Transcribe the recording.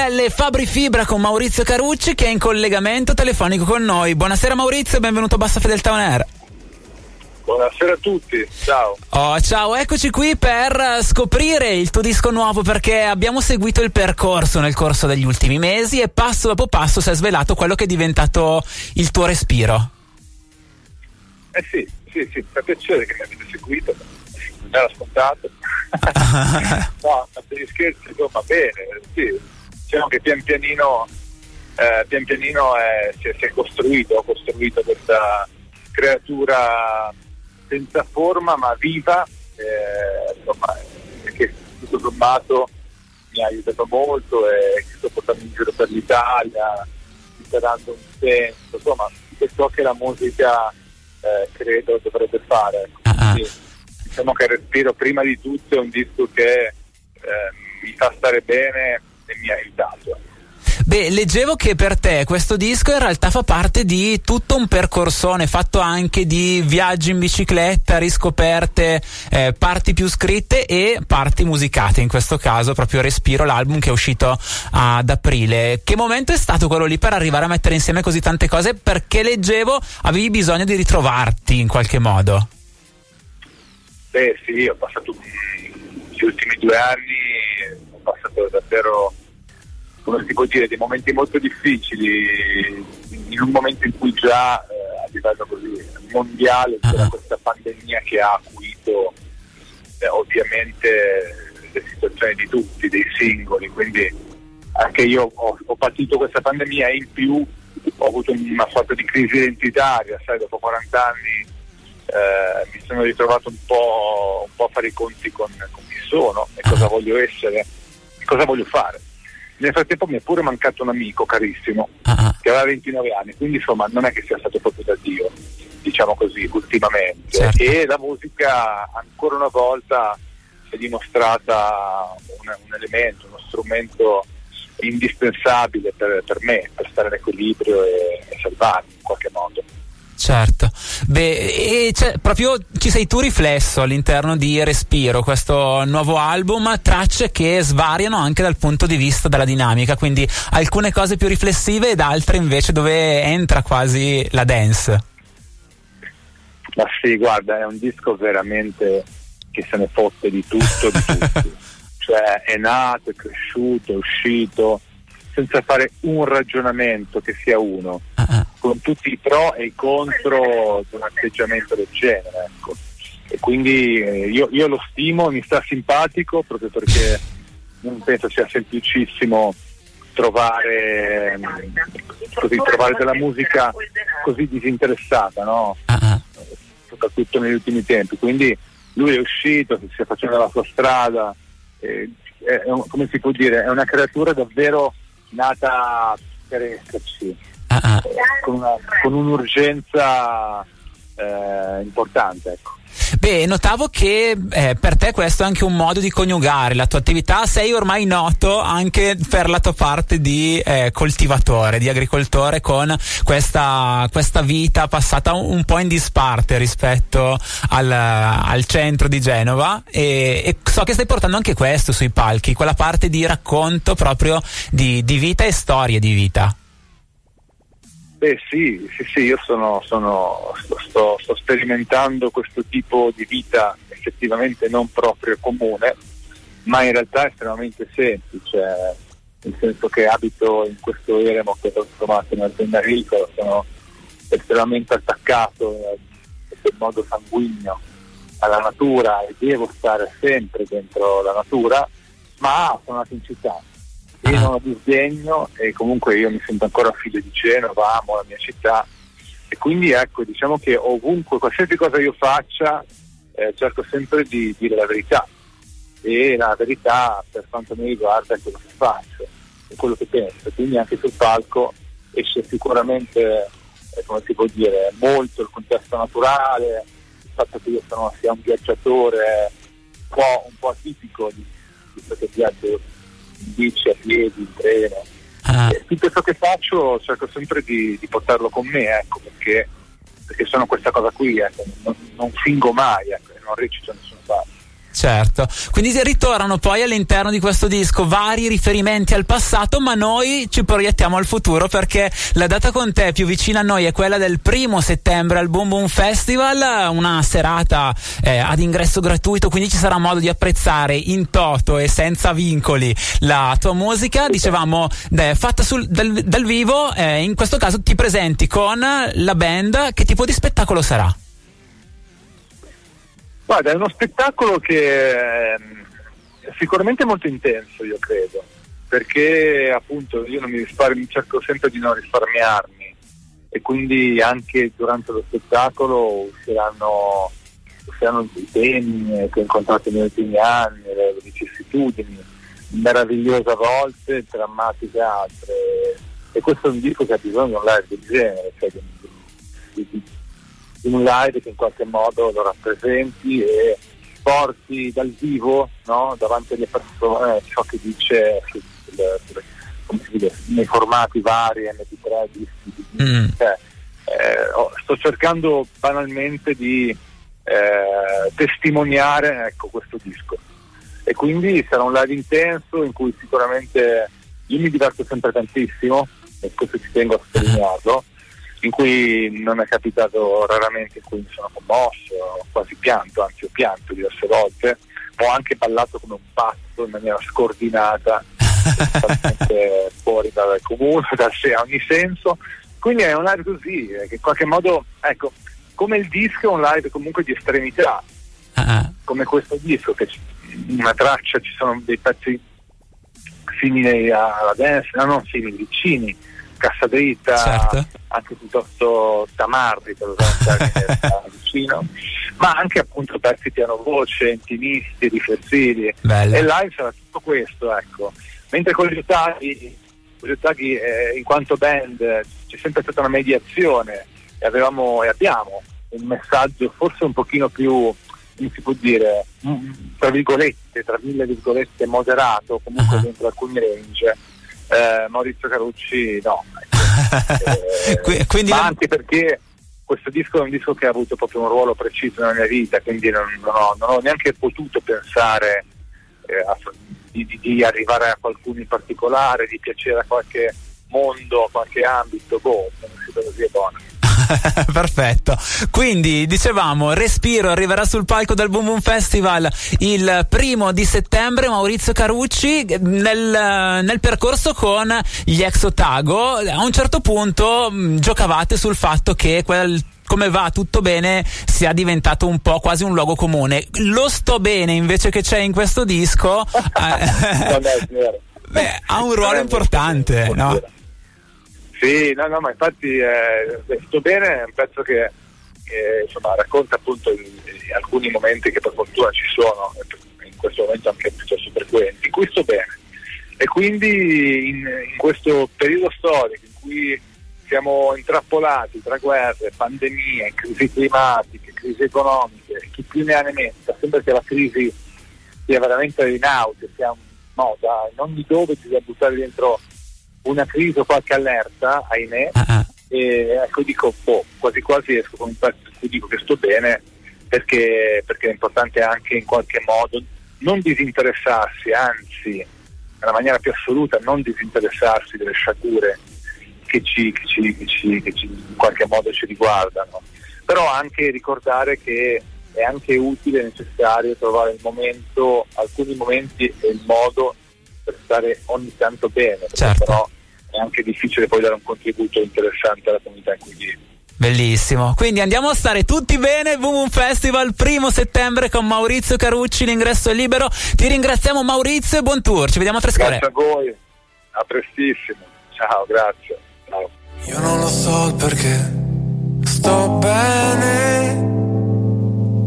Stelle Fabri Fibra con Maurizio Carucci che è in collegamento telefonico con noi. Buonasera Maurizio e benvenuto a Bassa Fedeltà On Air. Buonasera a tutti, ciao. Oh, ciao, eccoci qui per scoprire il tuo disco nuovo perché abbiamo seguito il percorso nel corso degli ultimi mesi e passo dopo passo si è svelato quello che è diventato il tuo respiro. Eh sì, sì, sì, fa piacere che mi avete seguito, non era scontato. no, a scherzi, insomma, bene, sì. Diciamo che pian pianino, eh, pian pianino è, si, è, si, è, costruito, costruito questa creatura senza forma ma viva, eh, insomma, che tutto sommato mi ha aiutato molto e sto portando in giro per l'Italia, superando un senso, insomma, ciò che la musica eh, credo dovrebbe fare. Ah, ah. Quindi, diciamo che Respiro prima di tutto è un disco che eh, mi fa stare bene mi ha aiutato. Beh, leggevo che per te questo disco in realtà fa parte di tutto un percorsone fatto anche di viaggi in bicicletta, riscoperte, eh, parti più scritte e parti musicate, in questo caso proprio Respiro, l'album che è uscito ad aprile. Che momento è stato quello lì per arrivare a mettere insieme così tante cose? Perché leggevo avevi bisogno di ritrovarti in qualche modo. Beh sì, ho passato gli ultimi due anni, ho passato davvero come si può dire, dei momenti molto difficili, in un momento in cui già eh, a livello così mondiale c'era uh-huh. questa pandemia che ha acuito eh, ovviamente le situazioni di tutti, dei singoli, quindi anche io ho, ho patito questa pandemia e in più ho avuto una sorta di crisi identitaria, sai, dopo 40 anni eh, mi sono ritrovato un po', un po', a fare i conti con, con chi sono e cosa voglio essere cosa voglio fare nel frattempo mi è pure mancato un amico carissimo uh-huh. che aveva 29 anni, quindi insomma non è che sia stato proprio da Dio, diciamo così, ultimamente. Certo. E la musica ancora una volta si è dimostrata un, un elemento, uno strumento indispensabile per, per, me, per stare in equilibrio e, e salvarmi in qualche modo. Certo, beh, e proprio ci sei tu riflesso all'interno di Respiro, questo nuovo album, tracce che svariano anche dal punto di vista della dinamica, quindi alcune cose più riflessive ed altre invece dove entra quasi la dance. Ma sì, guarda, è un disco veramente che se ne fotte di tutto, di tutti. cioè è nato, è cresciuto, è uscito, senza fare un ragionamento che sia uno, uh-huh. Con tutti i pro e i contro di un atteggiamento del genere. Ecco. E quindi eh, io, io, lo stimo, mi sta simpatico proprio perché non penso sia semplicissimo trovare, così, trovare della musica così disinteressata, no? uh-huh. soprattutto negli ultimi tempi. Quindi lui è uscito, si sta facendo la sua strada, eh, è, come si può dire, è una creatura davvero nata per esserci, uh-huh. con, una, con, un'urgenza eh, importante. Ecco. Beh, notavo che eh, per te questo è anche un modo di coniugare la tua attività. Sei ormai noto anche per la tua parte di eh, coltivatore, di agricoltore, con questa, questa vita passata un, un, po' in disparte rispetto al, al centro di Genova. E, e, so che stai portando anche questo sui palchi, quella parte di racconto proprio di, di vita e storie di vita. Beh sì, sì, sì io sono, sono, sto, sto, sperimentando questo tipo di vita effettivamente non proprio comune, ma in realtà estremamente semplice, nel senso che abito in questo eremo che ho trovato in azienda agricola, sono estremamente attaccato in modo sanguigno alla natura e devo stare sempre dentro la natura, ma sono nato in città, non ho disdegno e comunque io mi sento ancora figlio di Genova, amo la mia città. E quindi ecco diciamo che ovunque, qualsiasi cosa io faccia eh, cerco sempre di dire la verità. E la verità per quanto mi riguarda è quello che faccio, è quello che penso, quindi anche sul palco esce sicuramente, eh, come si può dire, molto il contesto naturale, il fatto che io sono, sia un viaggiatore un po', un po atipico di, di questo viaggio bici, a piedi, in treno. Ah. tutto ciò che faccio cerco sempre di, di portarlo con me, ecco, perché, perché sono questa cosa qui, ecco, non, non, fingo mai, ecco, non recito da nessuna parte. Certo, quindi ritornano poi all'interno di questo disco vari riferimenti al passato, ma noi ci proiettiamo al futuro perché la data con te più vicina a noi è quella del primo settembre al Boom Boom Festival, una serata eh, ad ingresso gratuito, quindi ci sarà modo di apprezzare in toto e senza vincoli la tua musica, dicevamo eh, fatta sul, dal, dal, vivo, eh, in questo caso ti presenti con la band, che tipo di spettacolo sarà? Guarda, è uno spettacolo che è sicuramente molto intenso, io credo, perché appunto io non mi risparmio, cerco sempre di non risparmiarmi e quindi anche durante lo spettacolo usciranno, usciranno i temi che ho incontrato negli ultimi anni, le vicissitudini, meravigliose a volte, drammatiche altre. E questo è un disco che ha bisogno di un live del genere, cioè di, di, di, in un live che in qualche modo lo rappresenti e porti dal vivo no, davanti alle persone ciò che dice su, su, dice, nei formati vari, MP3, dischi. Mm. Cioè, eh, sto cercando banalmente di eh, testimoniare ecco, questo disco e quindi sarà un live intenso in cui sicuramente io mi diverto sempre tantissimo e questo ci tengo a sottolinearlo in cui non è capitato raramente in cui mi sono commosso, ho quasi pianto, anzi ho pianto diverse volte, ho anche ballato come un pazzo in maniera scordinata, fuori dal comune, da sé a ogni senso. Quindi è un live così, che in qualche modo, ecco, come il disco è un live comunque di estremità, uh-huh. come questo disco, che in una traccia ci sono dei pezzi simili alla dance, no, non simili, vicini cassa dritta, certo. anche piuttosto tamarri per usare vicino, ma anche appunto pezzi piano voce, intimisti, riflessivi. Bello. E live sarà tutto questo, ecco. Mentre con gli Utaghi, eh, in quanto band c'è sempre stata una mediazione e avevamo e abbiamo un messaggio forse un pochino più come si può dire, tra virgolette, tra mille virgolette, moderato, comunque uh-huh. dentro alcuni range eh, Maurizio Carucci no. Eh, Quindi ma anche perché questo disco è un disco che ha avuto proprio un ruolo preciso nella mia vita, quindi non, non, ho, non ho, neanche potuto pensare eh, a, di, di, arrivare a qualcuno in particolare, di piacere a qualche mondo, a qualche ambito, boh, sono uscito così è buono. Perfetto. Quindi dicevamo, Respiro arriverà sul palco del Boom Boom Festival il primo di settembre. Maurizio Carucci nel, nel percorso con gli ex Otago. A un certo punto mh, mm, giocavate sul fatto che quel come va tutto bene sia diventato un po' quasi un luogo comune. Lo sto bene invece che c'è in questo disco. Eh, beh, ha un ruolo importante, no? Sì, no, no, ma infatti eh, sto bene, è un pezzo che eh, insomma, racconta appunto in alcuni momenti che per fortuna ci sono, in questo momento anche piuttosto frequenti, in cui sto bene. E quindi in, in questo periodo storico in cui siamo intrappolati tra guerre, pandemie, crisi climatiche, crisi economiche, chi più ne ha ne metta, sembra che la crisi sia veramente in out, sia moda, in ogni dove bisogna buttare dentro una crisi o qualche allerta, ahimè, uh-huh. e ecco dico, boh, quasi quasi esco con un pezzo dico che sto bene perché, perché è importante anche in qualche modo non disinteressarsi, anzi, nella maniera più assoluta, non disinteressarsi delle sciagure che, ci, che, ci, che, ci, che in qualche modo ci riguardano, però anche ricordare che è anche utile e necessario trovare il momento, alcuni momenti e il modo per stare ogni tanto bene, certo. però è anche difficile poi dare un contributo interessante alla comunità in cui vivi. Bellissimo, quindi andiamo a stare tutti bene, Boom Boom Festival, primo settembre con Maurizio Carucci, l'ingresso è libero, ti ringraziamo Maurizio e buon tour, ci vediamo a Trescore. Grazie a voi, a prestissimo, ciao, grazie. Ciao. Io non lo so perché sto bene